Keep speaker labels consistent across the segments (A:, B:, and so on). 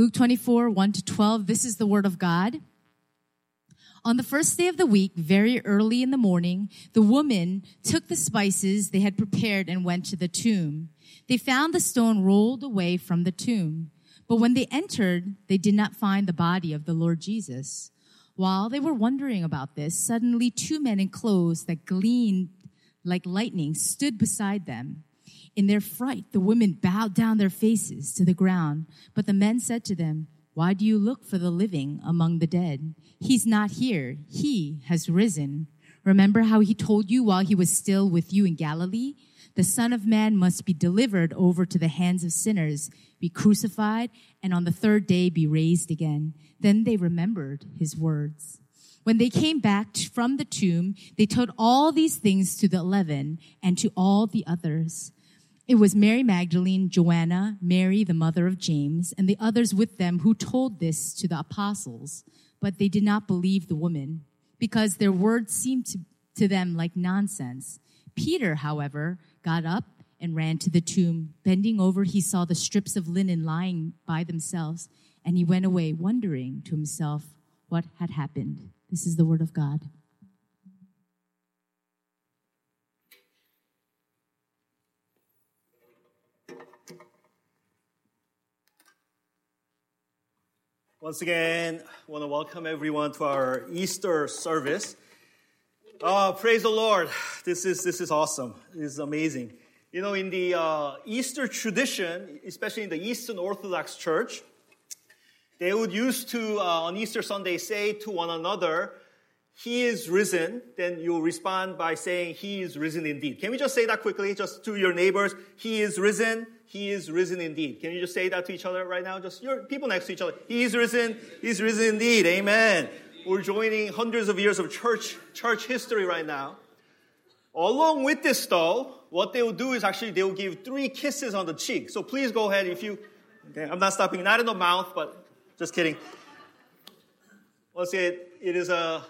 A: Luke 24, 1 to 12. This is the word of God. On the first day of the week, very early in the morning, the woman took the spices they had prepared and went to the tomb. They found the stone rolled away from the tomb. But when they entered, they did not find the body of the Lord Jesus. While they were wondering about this, suddenly two men in clothes that gleamed like lightning stood beside them. In their fright, the women bowed down their faces to the ground. But the men said to them, Why do you look for the living among the dead? He's not here. He has risen. Remember how he told you while he was still with you in Galilee? The Son of Man must be delivered over to the hands of sinners, be crucified, and on the third day be raised again. Then they remembered his words. When they came back from the tomb, they told all these things to the eleven and to all the others. It was Mary Magdalene, Joanna, Mary, the mother of James, and the others with them who told this to the apostles. But they did not believe the woman because their words seemed to, to them like nonsense. Peter, however, got up and ran to the tomb. Bending over, he saw the strips of linen lying by themselves, and he went away wondering to himself what had happened. This is the word of God.
B: Once again, I want to welcome everyone to our Easter service. Oh, praise the Lord. This is, this is awesome. This is amazing. You know, in the uh, Easter tradition, especially in the Eastern Orthodox Church, they would used to, uh, on Easter Sunday, say to one another, He is risen. Then you respond by saying, He is risen indeed. Can we just say that quickly, just to your neighbors? He is risen. He is risen indeed. Can you just say that to each other right now? Just your people next to each other. He is risen. He's risen indeed. Amen. We're joining hundreds of years of church, church history right now. Along with this though, what they will do is actually they will give three kisses on the cheek. So please go ahead if you, okay, I'm not stopping, not in the mouth, but just kidding. Let's say it, it is a,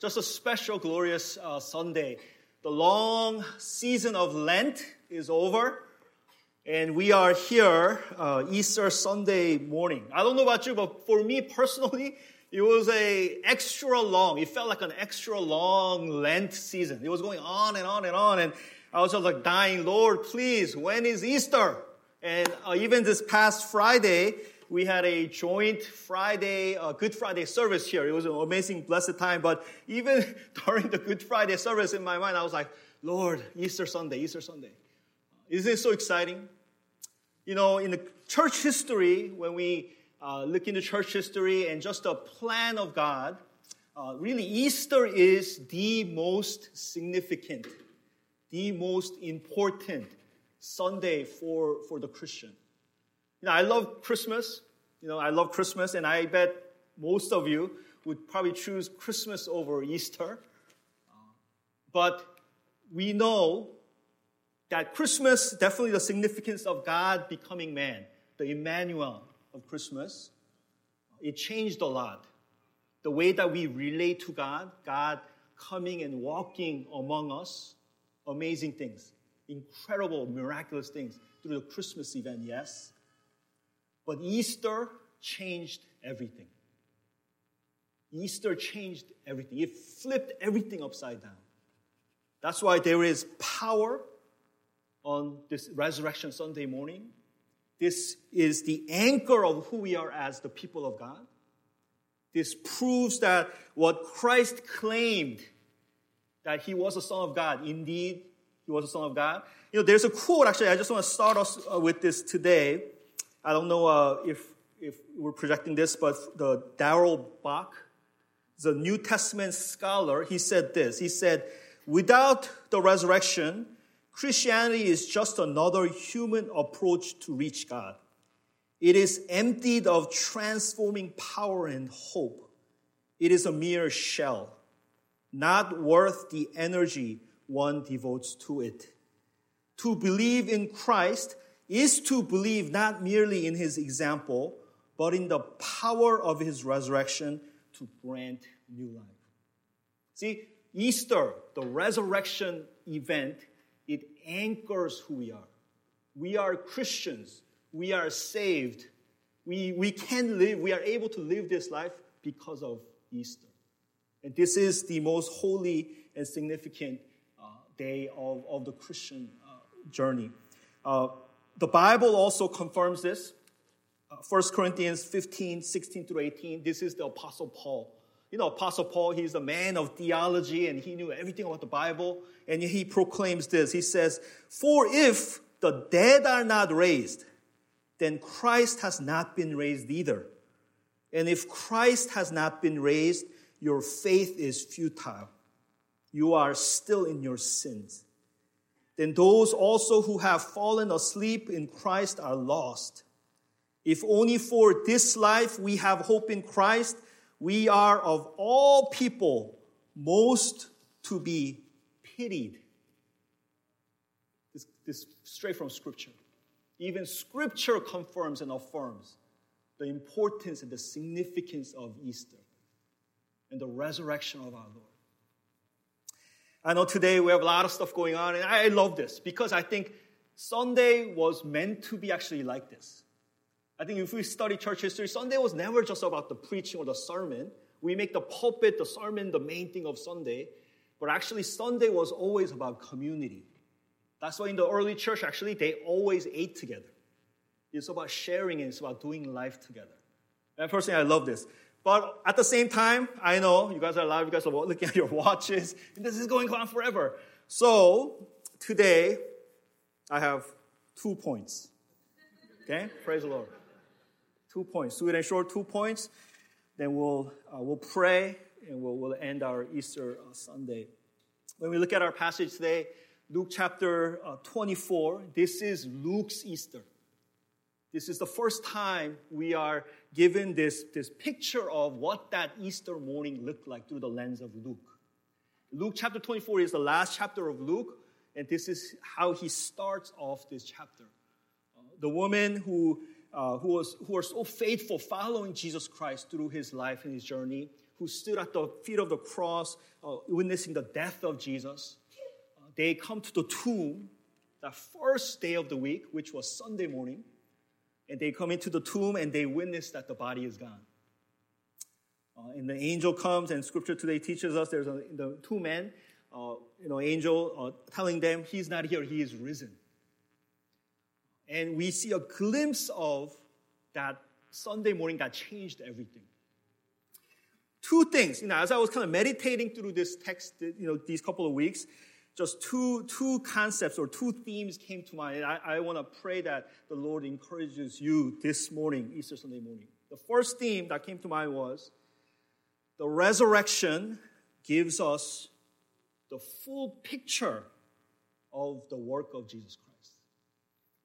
B: just a special, glorious uh, Sunday. The long season of Lent is over. And we are here uh, Easter Sunday morning. I don't know about you, but for me personally, it was a extra long. It felt like an extra long Lent season. It was going on and on and on, and I was just like dying. Lord, please, when is Easter? And uh, even this past Friday, we had a joint Friday, uh, Good Friday service here. It was an amazing, blessed time. But even during the Good Friday service, in my mind, I was like, Lord, Easter Sunday, Easter Sunday. Isn't it so exciting? You know, in the church history, when we uh, look into church history and just the plan of God, uh, really Easter is the most significant, the most important Sunday for, for the Christian. You know, I love Christmas. You know, I love Christmas, and I bet most of you would probably choose Christmas over Easter. But we know that Christmas, definitely the significance of God becoming man, the Emmanuel of Christmas, it changed a lot. The way that we relate to God, God coming and walking among us, amazing things, incredible, miraculous things through the Christmas event, yes. But Easter changed everything. Easter changed everything. It flipped everything upside down. That's why there is power on this Resurrection Sunday morning. This is the anchor of who we are as the people of God. This proves that what Christ claimed that he was a son of God, indeed, he was a son of God. You know, there's a quote, actually, I just want to start us uh, with this today. I don't know uh, if, if we're projecting this, but the Darrell Bock, the New Testament scholar, he said this. He said, without the resurrection, Christianity is just another human approach to reach God. It is emptied of transforming power and hope. It is a mere shell, not worth the energy one devotes to it. To believe in Christ is to believe not merely in his example, but in the power of his resurrection to grant new life. See, Easter, the resurrection event, it anchors who we are. We are Christians. We are saved We, we can live, we are able to live this life because of Easter. And this is the most holy and significant uh, day of, of the Christian uh, journey. Uh, the Bible also confirms this. Uh, 1 Corinthians 15, 16 through 18. This is the Apostle Paul. You know, Apostle Paul, he's a man of theology and he knew everything about the Bible. And he proclaims this. He says, For if the dead are not raised, then Christ has not been raised either. And if Christ has not been raised, your faith is futile. You are still in your sins. Then those also who have fallen asleep in Christ are lost. If only for this life we have hope in Christ, we are of all people most to be pitied. This, this straight from Scripture. Even Scripture confirms and affirms the importance and the significance of Easter and the resurrection of our Lord. I know today we have a lot of stuff going on, and I love this because I think Sunday was meant to be actually like this. I think if we study church history, Sunday was never just about the preaching or the sermon. We make the pulpit, the sermon, the main thing of Sunday. But actually, Sunday was always about community. That's why in the early church, actually, they always ate together. It's about sharing and it's about doing life together. And personally, I love this. But at the same time, I know you guys are alive, you guys are looking at your watches, and this is going on forever. So today, I have two points. Okay? Praise the Lord. Two points. Sweet and short, two points. Then we'll, uh, we'll pray and we'll, we'll end our Easter uh, Sunday. When we look at our passage today, Luke chapter uh, 24, this is Luke's Easter. This is the first time we are given this, this picture of what that Easter morning looked like through the lens of Luke. Luke chapter 24 is the last chapter of Luke, and this is how he starts off this chapter. The woman who, uh, who, was, who was so faithful following Jesus Christ through his life and his journey, who stood at the feet of the cross, uh, witnessing the death of Jesus, they come to the tomb that first day of the week, which was Sunday morning and they come into the tomb and they witness that the body is gone. Uh, and the angel comes, and scripture today teaches us there's a, the two men, uh, you know, angel uh, telling them he's not here, he is risen. And we see a glimpse of that Sunday morning that changed everything. Two things, you know, as I was kind of meditating through this text, you know, these couple of weeks, just two, two concepts or two themes came to mind. I, I want to pray that the Lord encourages you this morning, Easter Sunday morning. The first theme that came to mind was the resurrection gives us the full picture of the work of Jesus Christ.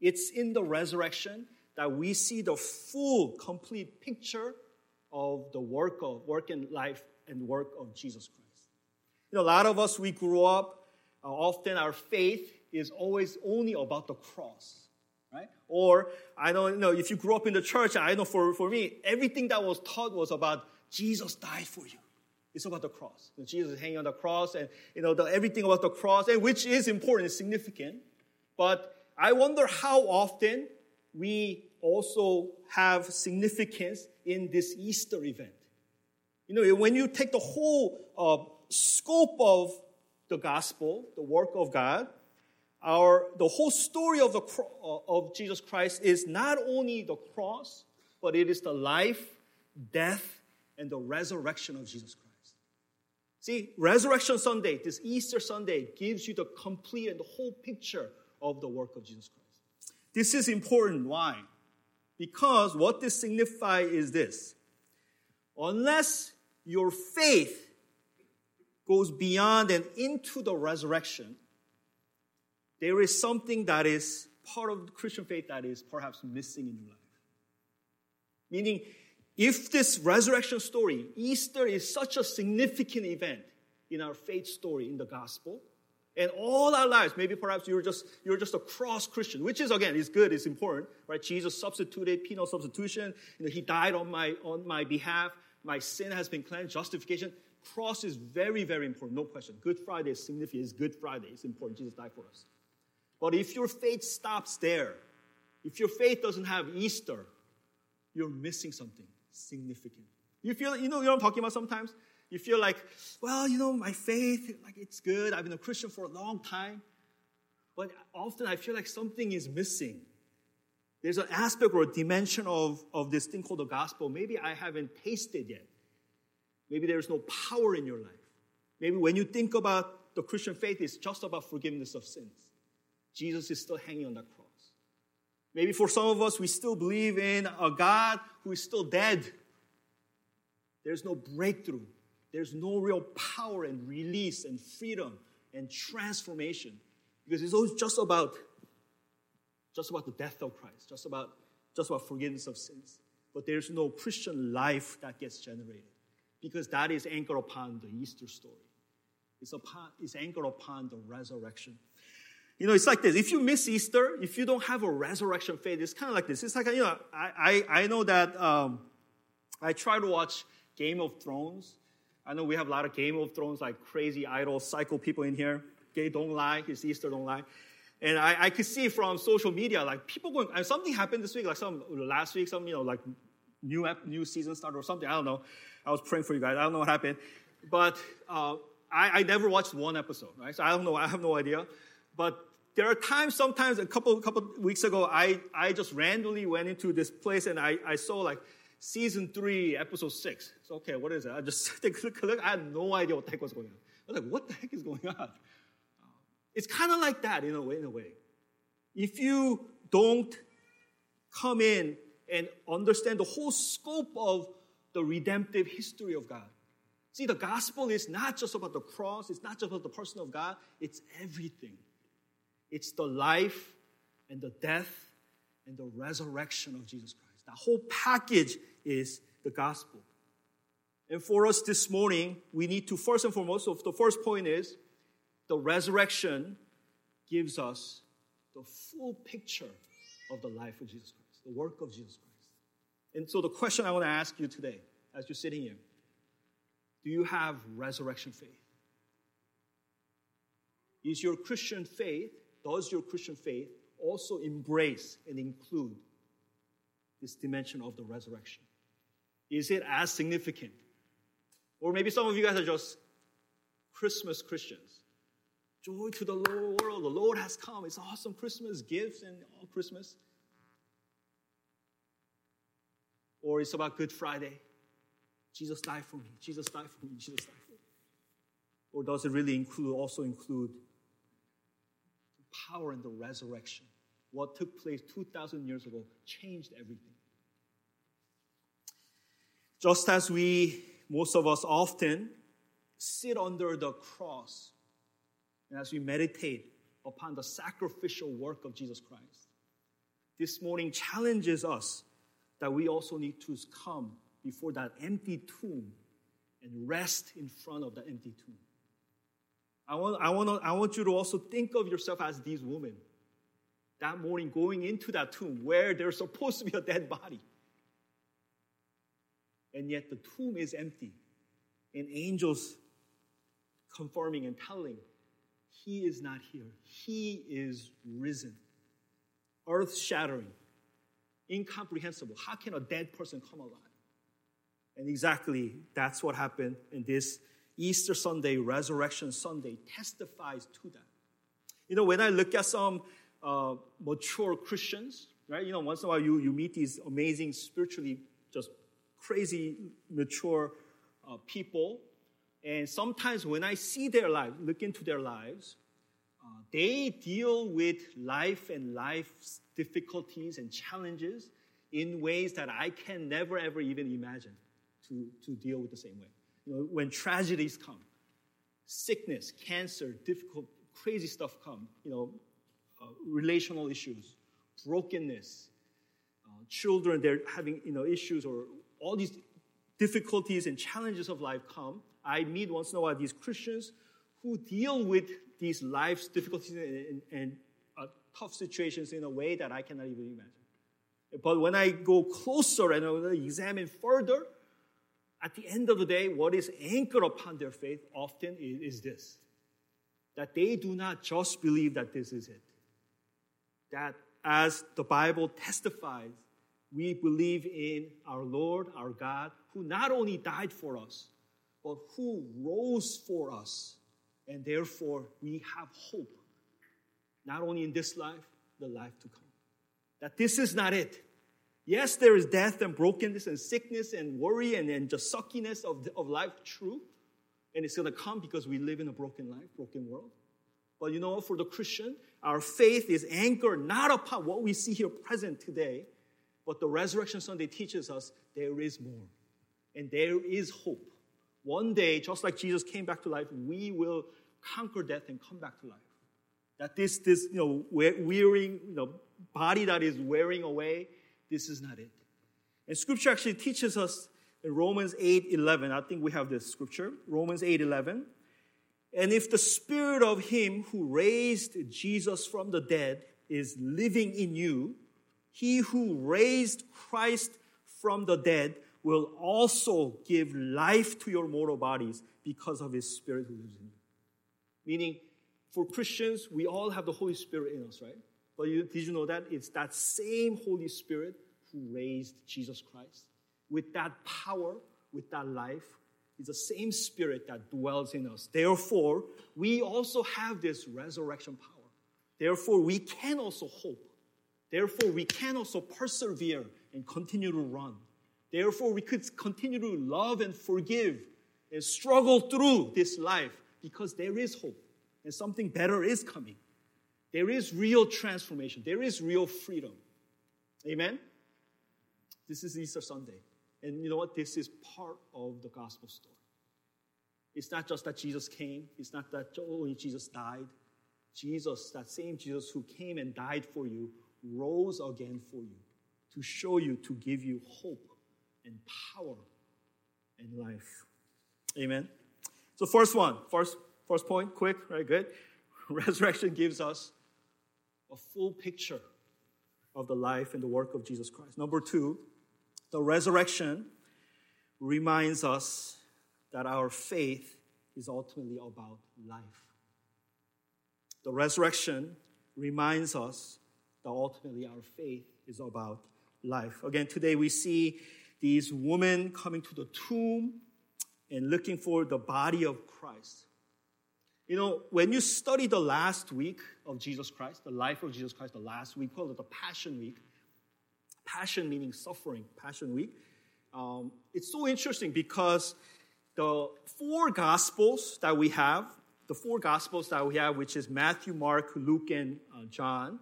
B: It's in the resurrection that we see the full, complete picture of the work of work and life and work of Jesus Christ. You know, a lot of us we grew up often our faith is always only about the cross, right? Or I don't know if you grew up in the church. I know for, for me, everything that was taught was about Jesus died for you. It's about the cross. Know, Jesus is hanging on the cross, and you know the, everything about the cross, and which is important and significant. But I wonder how often we also have significance in this Easter event. You know, when you take the whole uh, scope of the gospel, the work of God, our, the whole story of, the, uh, of Jesus Christ is not only the cross, but it is the life, death, and the resurrection of Jesus Christ. See, Resurrection Sunday, this Easter Sunday, gives you the complete and the whole picture of the work of Jesus Christ. This is important. Why? Because what this signifies is this. Unless your faith goes beyond and into the resurrection, there is something that is part of the Christian faith that is perhaps missing in your life. Meaning, if this resurrection story, Easter is such a significant event in our faith story in the gospel, and all our lives, maybe perhaps you're just you're just a cross Christian, which is again is good, it's important, right? Jesus substituted, penal substitution. You know, he died on my on my behalf. My sin has been cleansed, justification. Cross is very, very important, no question. Good Friday is significant. It's Good Friday. It's important. Jesus died for us. But if your faith stops there, if your faith doesn't have Easter, you're missing something significant. You feel, you know, you know what I'm talking about sometimes? You feel like, well, you know, my faith, like it's good. I've been a Christian for a long time. But often I feel like something is missing. There's an aspect or a dimension of, of this thing called the gospel. Maybe I haven't tasted yet. Maybe there's no power in your life. Maybe when you think about the Christian faith, it's just about forgiveness of sins. Jesus is still hanging on that cross. Maybe for some of us, we still believe in a God who is still dead. There's no breakthrough. There's no real power and release and freedom and transformation because it's always just about just about the death of Christ, just about just about forgiveness of sins. But there's no Christian life that gets generated because that is anchored upon the Easter story. It's, upon, it's anchored upon the resurrection. You know, it's like this. If you miss Easter, if you don't have a resurrection faith, it's kind of like this. It's like, you know, I, I, I know that um, I try to watch Game of Thrones. I know we have a lot of Game of Thrones, like crazy idol cycle people in here. Gay don't lie, it's Easter don't lie. And I, I could see from social media, like people going, something happened this week, like some last week, some, you know, like new, new season started or something. I don't know. I was praying for you guys. I don't know what happened. But uh, I, I never watched one episode, right? So I don't know. I have no idea. But there are times, sometimes a couple, couple weeks ago, I, I just randomly went into this place and I, I saw like season three, episode six. So, okay, what is it? I just take a look. I had no idea what the heck was going on. I was like, what the heck is going on? It's kind of like that in a way, in a way. If you don't come in and understand the whole scope of the redemptive history of God. See, the gospel is not just about the cross, it's not just about the person of God, it's everything. It's the life and the death and the resurrection of Jesus Christ. That whole package is the gospel. And for us this morning, we need to first and foremost, so the first point is the resurrection gives us the full picture of the life of Jesus Christ, the work of Jesus Christ. And so the question I want to ask you today, as you're sitting here, do you have resurrection faith? Is your Christian faith, does your Christian faith also embrace and include this dimension of the resurrection? Is it as significant? Or maybe some of you guys are just Christmas Christians. Joy to the Lord. The Lord has come. It's awesome Christmas gifts and all Christmas. Or it's about Good Friday. Jesus died for me. Jesus died for me. Jesus died for me. Or does it really include also include the power and the resurrection? What took place 2,000 years ago changed everything. Just as we, most of us often, sit under the cross and as we meditate upon the sacrificial work of Jesus Christ, this morning challenges us that we also need to come before that empty tomb and rest in front of that empty tomb. I want, I, want I want you to also think of yourself as these women that morning going into that tomb where there's supposed to be a dead body. And yet the tomb is empty. And angels confirming and telling, He is not here. He is risen. Earth shattering, incomprehensible. How can a dead person come alive? And exactly that's what happened in this Easter Sunday, Resurrection Sunday, testifies to that. You know, when I look at some uh, mature Christians, right, you know, once in a while you, you meet these amazing, spiritually just crazy, mature uh, people. And sometimes when I see their lives, look into their lives, they deal with life and life's difficulties and challenges in ways that I can never ever even imagine to, to deal with the same way. You know, when tragedies come, sickness, cancer, difficult, crazy stuff come, you know, uh, relational issues, brokenness, uh, children, they're having, you know, issues or all these difficulties and challenges of life come. I meet once in a while these Christians who deal with these life's difficulties and, and uh, tough situations in a way that I cannot even imagine. But when I go closer and examine further, at the end of the day, what is anchored upon their faith often is, is this that they do not just believe that this is it. That as the Bible testifies, we believe in our Lord, our God, who not only died for us, but who rose for us. And therefore, we have hope, not only in this life, the life to come. That this is not it. Yes, there is death and brokenness and sickness and worry and, and just suckiness of, of life, true. And it's going to come because we live in a broken life, broken world. But you know, for the Christian, our faith is anchored not upon what we see here present today, but the Resurrection Sunday teaches us there is more. And there is hope. One day, just like Jesus came back to life, we will conquer death and come back to life. That this, this you know, wearing, you know, body that is wearing away, this is not it. And scripture actually teaches us in Romans 8 11. I think we have this scripture. Romans 8 11. And if the spirit of him who raised Jesus from the dead is living in you, he who raised Christ from the dead will also give life to your mortal bodies because of his spirit who lives in you. Meaning, for Christians, we all have the Holy Spirit in us, right? But you, did you know that? It's that same Holy Spirit who raised Jesus Christ. With that power, with that life, it's the same Spirit that dwells in us. Therefore, we also have this resurrection power. Therefore, we can also hope. Therefore, we can also persevere and continue to run. Therefore, we could continue to love and forgive and struggle through this life because there is hope and something better is coming. There is real transformation. There is real freedom. Amen? This is Easter Sunday. And you know what? This is part of the gospel story. It's not just that Jesus came, it's not that only Jesus died. Jesus, that same Jesus who came and died for you, rose again for you to show you, to give you hope and power and life. Amen. So, first one, first, first point, quick, right? Good. Resurrection gives us a full picture of the life and the work of Jesus Christ. Number two, the resurrection reminds us that our faith is ultimately about life. The resurrection reminds us that ultimately our faith is about life. Again, today we see these women coming to the tomb and looking for the body of Christ. You know, when you study the last week of Jesus Christ, the life of Jesus Christ, the last week, called it the Passion Week, passion meaning suffering, Passion Week, um, it's so interesting because the four Gospels that we have, the four Gospels that we have, which is Matthew, Mark, Luke, and uh, John,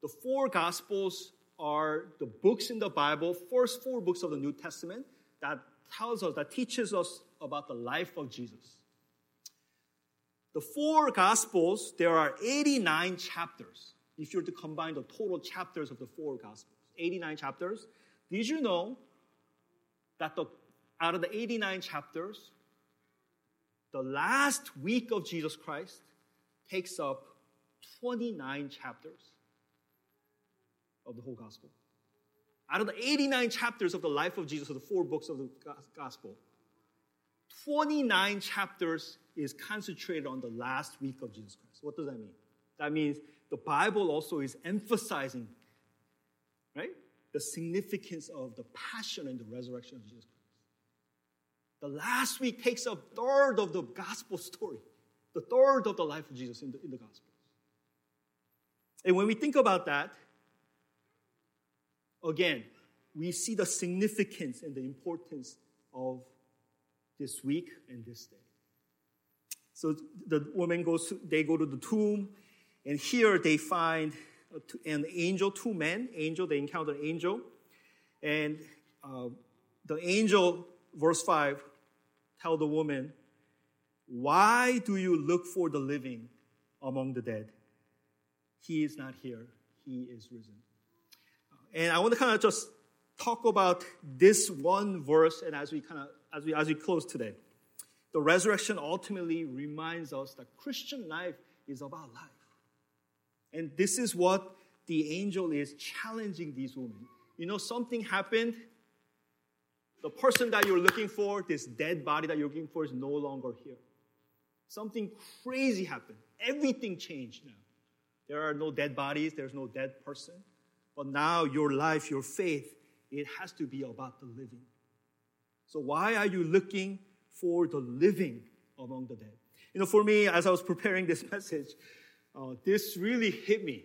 B: the four Gospels are the books in the Bible, first four books of the New Testament that tells us, that teaches us about the life of Jesus. The four Gospels, there are 89 chapters. If you were to combine the total chapters of the four Gospels, 89 chapters. Did you know that the, out of the 89 chapters, the last week of Jesus Christ takes up 29 chapters? Of the whole gospel. Out of the 89 chapters of the life of Jesus, of the four books of the gospel, 29 chapters is concentrated on the last week of Jesus Christ. What does that mean? That means the Bible also is emphasizing, right, the significance of the passion and the resurrection of Jesus Christ. The last week takes up a third of the gospel story, the third of the life of Jesus in the, in the Gospels. And when we think about that, again, we see the significance and the importance of this week and this day. So the woman goes to, they go to the tomb, and here they find an angel, two men, angel, they encounter an angel. And uh, the angel, verse 5, tell the woman, Why do you look for the living among the dead? He is not here, he is risen. And I want to kind of just talk about this one verse and as we kind of as we as we close today. The resurrection ultimately reminds us that Christian life is about life. And this is what the angel is challenging these women. You know, something happened. The person that you're looking for, this dead body that you're looking for, is no longer here. Something crazy happened. Everything changed now. There are no dead bodies, there's no dead person. But now your life, your faith it has to be about the living. So, why are you looking for the living among the dead? You know, for me, as I was preparing this message, uh, this really hit me.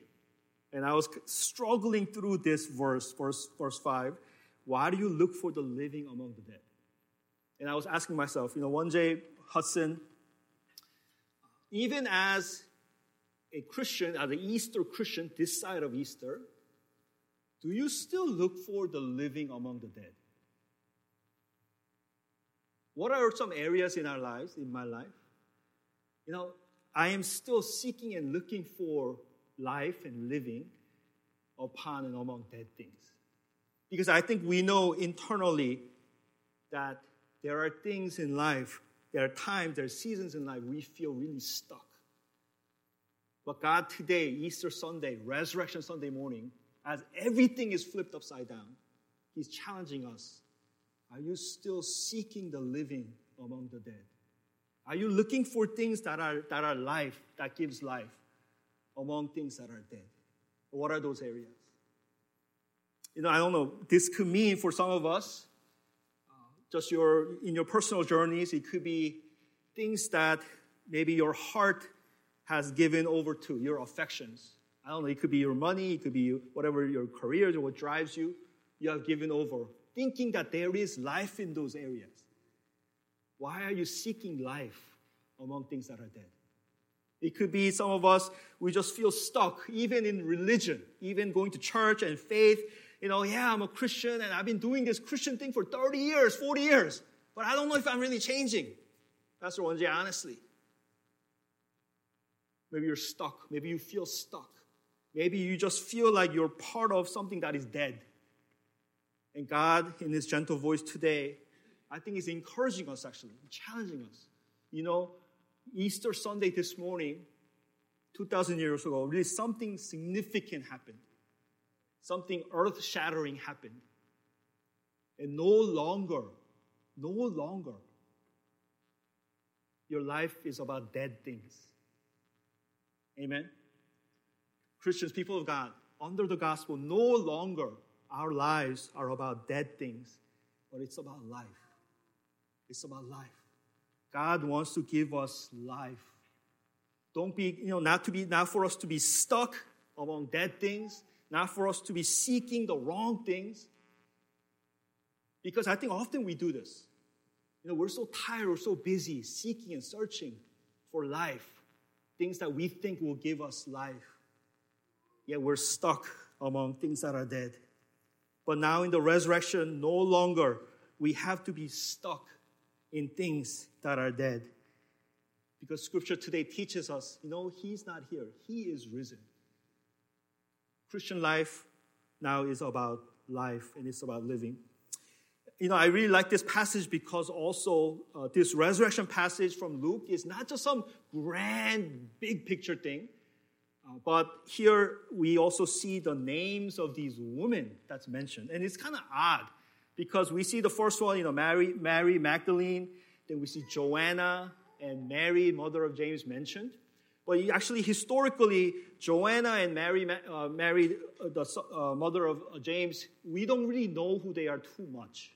B: And I was struggling through this verse, verse, verse 5. Why do you look for the living among the dead? And I was asking myself, you know, one day, Hudson, even as a Christian, as an Easter Christian, this side of Easter, do you still look for the living among the dead? What are some areas in our lives, in my life? You know, I am still seeking and looking for life and living upon and among dead things. Because I think we know internally that there are things in life, there are times, there are seasons in life we feel really stuck. But God today, Easter Sunday, Resurrection Sunday morning, as everything is flipped upside down, He's challenging us. Are you still seeking the living among the dead? Are you looking for things that are, that are life, that gives life, among things that are dead? What are those areas? You know, I don't know. This could mean for some of us, uh, just your in your personal journeys, it could be things that maybe your heart has given over to, your affections. I don't know, it could be your money, it could be whatever your career or what drives you, you have given over, thinking that there is life in those areas. Why are you seeking life among things that are dead? It could be some of us, we just feel stuck, even in religion, even going to church and faith. You know, yeah, I'm a Christian and I've been doing this Christian thing for 30 years, 40 years, but I don't know if I'm really changing. Pastor Wonji, honestly. Maybe you're stuck. Maybe you feel stuck. Maybe you just feel like you're part of something that is dead. And God, in His gentle voice today, I think is encouraging us actually, challenging us. You know, Easter Sunday this morning, 2,000 years ago, really something significant happened. Something earth shattering happened. And no longer, no longer, your life is about dead things. Amen. Christians, people of God, under the gospel, no longer our lives are about dead things, but it's about life. It's about life. God wants to give us life. Don't be, you know, not to be, not for us to be stuck among dead things, not for us to be seeking the wrong things. Because I think often we do this. You know, we're so tired, we're so busy seeking and searching for life, things that we think will give us life yet we're stuck among things that are dead. But now in the resurrection, no longer we have to be stuck in things that are dead. Because scripture today teaches us, you know, he's not here. He is risen. Christian life now is about life and it's about living. You know, I really like this passage because also uh, this resurrection passage from Luke is not just some grand big picture thing. Uh, but here we also see the names of these women that's mentioned. And it's kind of odd because we see the first one, you know, Mary, Mary Magdalene, then we see Joanna and Mary, mother of James, mentioned. But actually, historically, Joanna and Mary, uh, Mary uh, the uh, mother of uh, James, we don't really know who they are too much.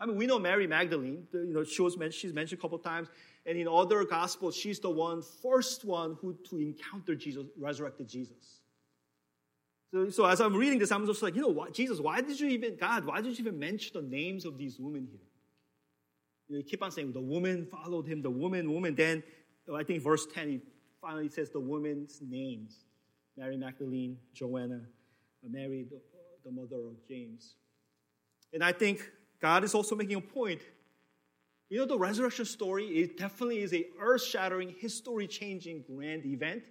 B: I mean, we know Mary Magdalene. You know, she was mentioned, she's mentioned a couple times. And in other gospels, she's the one, first one who to encounter Jesus, resurrected Jesus. So, so as I'm reading this, I'm just like, you know what, Jesus, why did you even, God, why did you even mention the names of these women here? You, know, you keep on saying the woman followed him, the woman, woman. Then I think verse 10, he finally says the woman's names. Mary Magdalene, Joanna, Mary, the, the mother of James. And I think God is also making a point you know, the resurrection story, it definitely is a earth-shattering, history-changing grand event,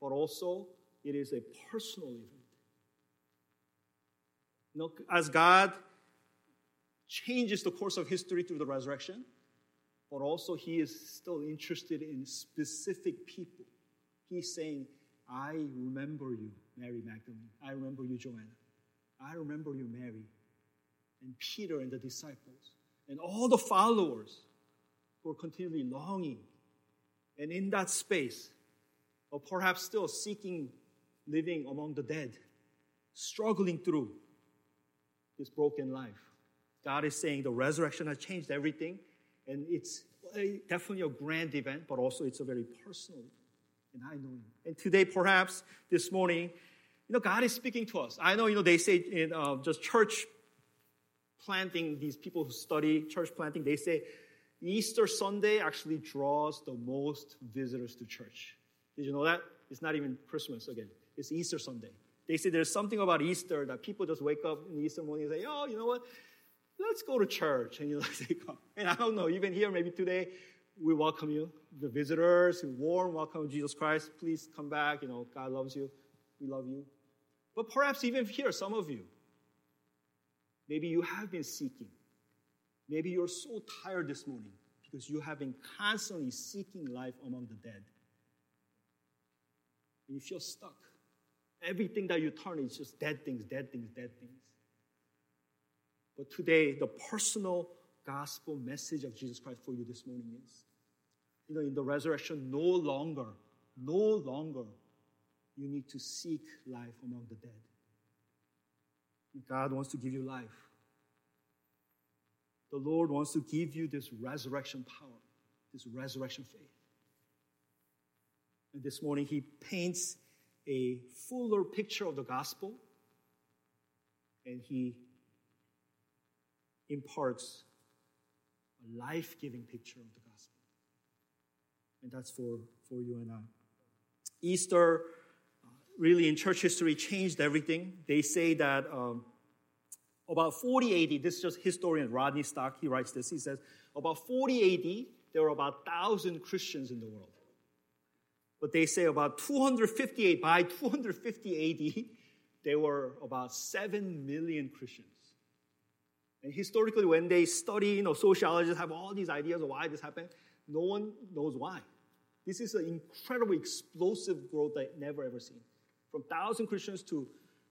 B: but also it is a personal event. You know, as God changes the course of history through the resurrection, but also he is still interested in specific people. He's saying, I remember you, Mary Magdalene. I remember you, Joanna. I remember you, Mary, and Peter and the disciples and all the followers who are continually longing and in that space, or perhaps still seeking living among the dead, struggling through. this broken life. God is saying the resurrection has changed everything, and it's definitely a grand event, but also it's a very personal. And I know. And today, perhaps this morning, you know, God is speaking to us. I know, you know, they say in uh, just church planting, these people who study church planting, they say Easter Sunday actually draws the most visitors to church. Did you know that? It's not even Christmas again. It's Easter Sunday. They say there's something about Easter that people just wake up in the Easter morning and say, oh, you know what? Let's go to church. And you know, they come. And I don't know, even here, maybe today, we welcome you. The visitors, warm welcome Jesus Christ. Please come back. You know, God loves you. We love you. But perhaps even here, some of you, maybe you have been seeking. Maybe you're so tired this morning because you have been constantly seeking life among the dead. And you feel stuck. Everything that you turn is just dead things, dead things, dead things. But today, the personal gospel message of Jesus Christ for you this morning is you know, in the resurrection, no longer, no longer you need to seek life among the dead. God wants to give you life. The Lord wants to give you this resurrection power, this resurrection faith. And this morning, He paints a fuller picture of the gospel and He imparts a life giving picture of the gospel. And that's for, for you and I. Easter, really in church history, changed everything. They say that um, about 40 AD, this is just historian Rodney Stark, he writes this. He says, about 40 AD, there were about 1,000 Christians in the world. But they say about 258, by 250 AD, there were about 7 million Christians. And historically, when they study, you know, sociologists have all these ideas of why this happened. No one knows why. This is an incredible, explosive growth that I've never ever seen. From 1,000 Christians to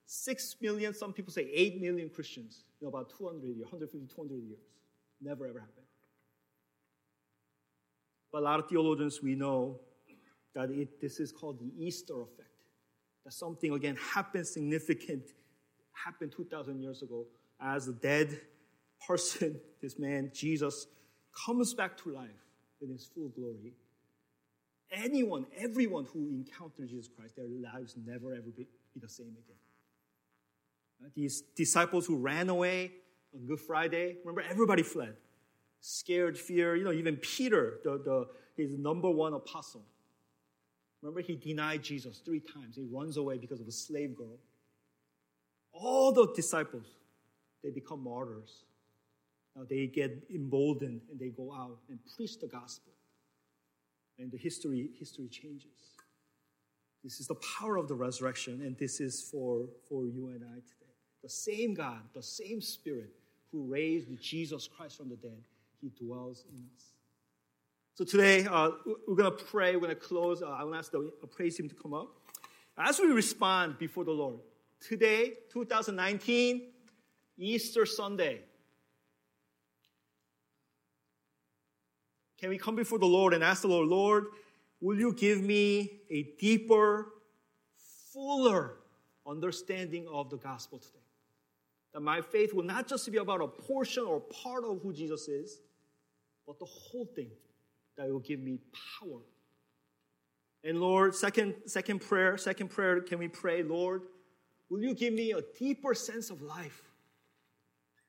B: 6 million, some people say 8 million Christians in about 200 years, 150, 200 years. Never ever happened. But a lot of theologians, we know that it, this is called the Easter effect. That something, again, happened significant, happened 2,000 years ago as a dead person, this man, Jesus, comes back to life in his full glory. Anyone, everyone who encounters Jesus Christ, their lives never ever be, be the same again. Right? These disciples who ran away on Good Friday, remember, everybody fled. Scared, fear, you know, even Peter, the, the, his number one apostle. Remember, he denied Jesus three times. He runs away because of a slave girl. All the disciples, they become martyrs. Now they get emboldened and they go out and preach the gospel. And the history, history changes. This is the power of the resurrection, and this is for, for you and I today. The same God, the same Spirit who raised Jesus Christ from the dead, He dwells in us. So today, uh, we're going to pray. We're going to close. Uh, I to ask the praise team to come up. As we respond before the Lord, today, 2019, Easter Sunday, Can we come before the Lord and ask the Lord, Lord, will you give me a deeper, fuller understanding of the gospel today? That my faith will not just be about a portion or part of who Jesus is, but the whole thing that will give me power. And Lord, second, second prayer, second prayer, can we pray, Lord, will you give me a deeper sense of life?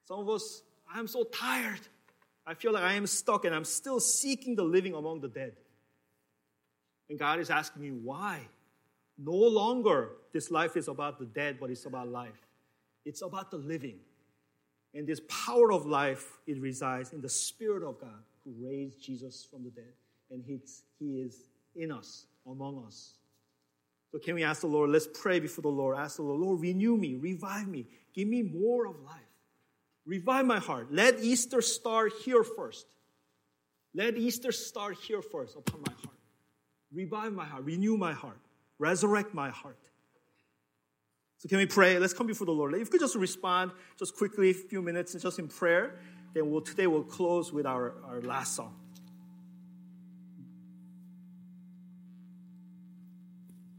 B: Some of us, I'm so tired. I feel like I am stuck and I'm still seeking the living among the dead. And God is asking me, why? No longer this life is about the dead, but it's about life. It's about the living. And this power of life, it resides in the Spirit of God who raised Jesus from the dead. And he's, He is in us, among us. So can we ask the Lord, let's pray before the Lord. Ask the Lord, Lord, renew me, revive me, give me more of life. Revive my heart. Let Easter start here first. Let Easter start here first upon my heart. Revive my heart. Renew my heart. Resurrect my heart. So can we pray? Let's come before the Lord. If you could just respond just quickly, a few minutes, just in prayer, then we'll, today we'll close with our, our last song.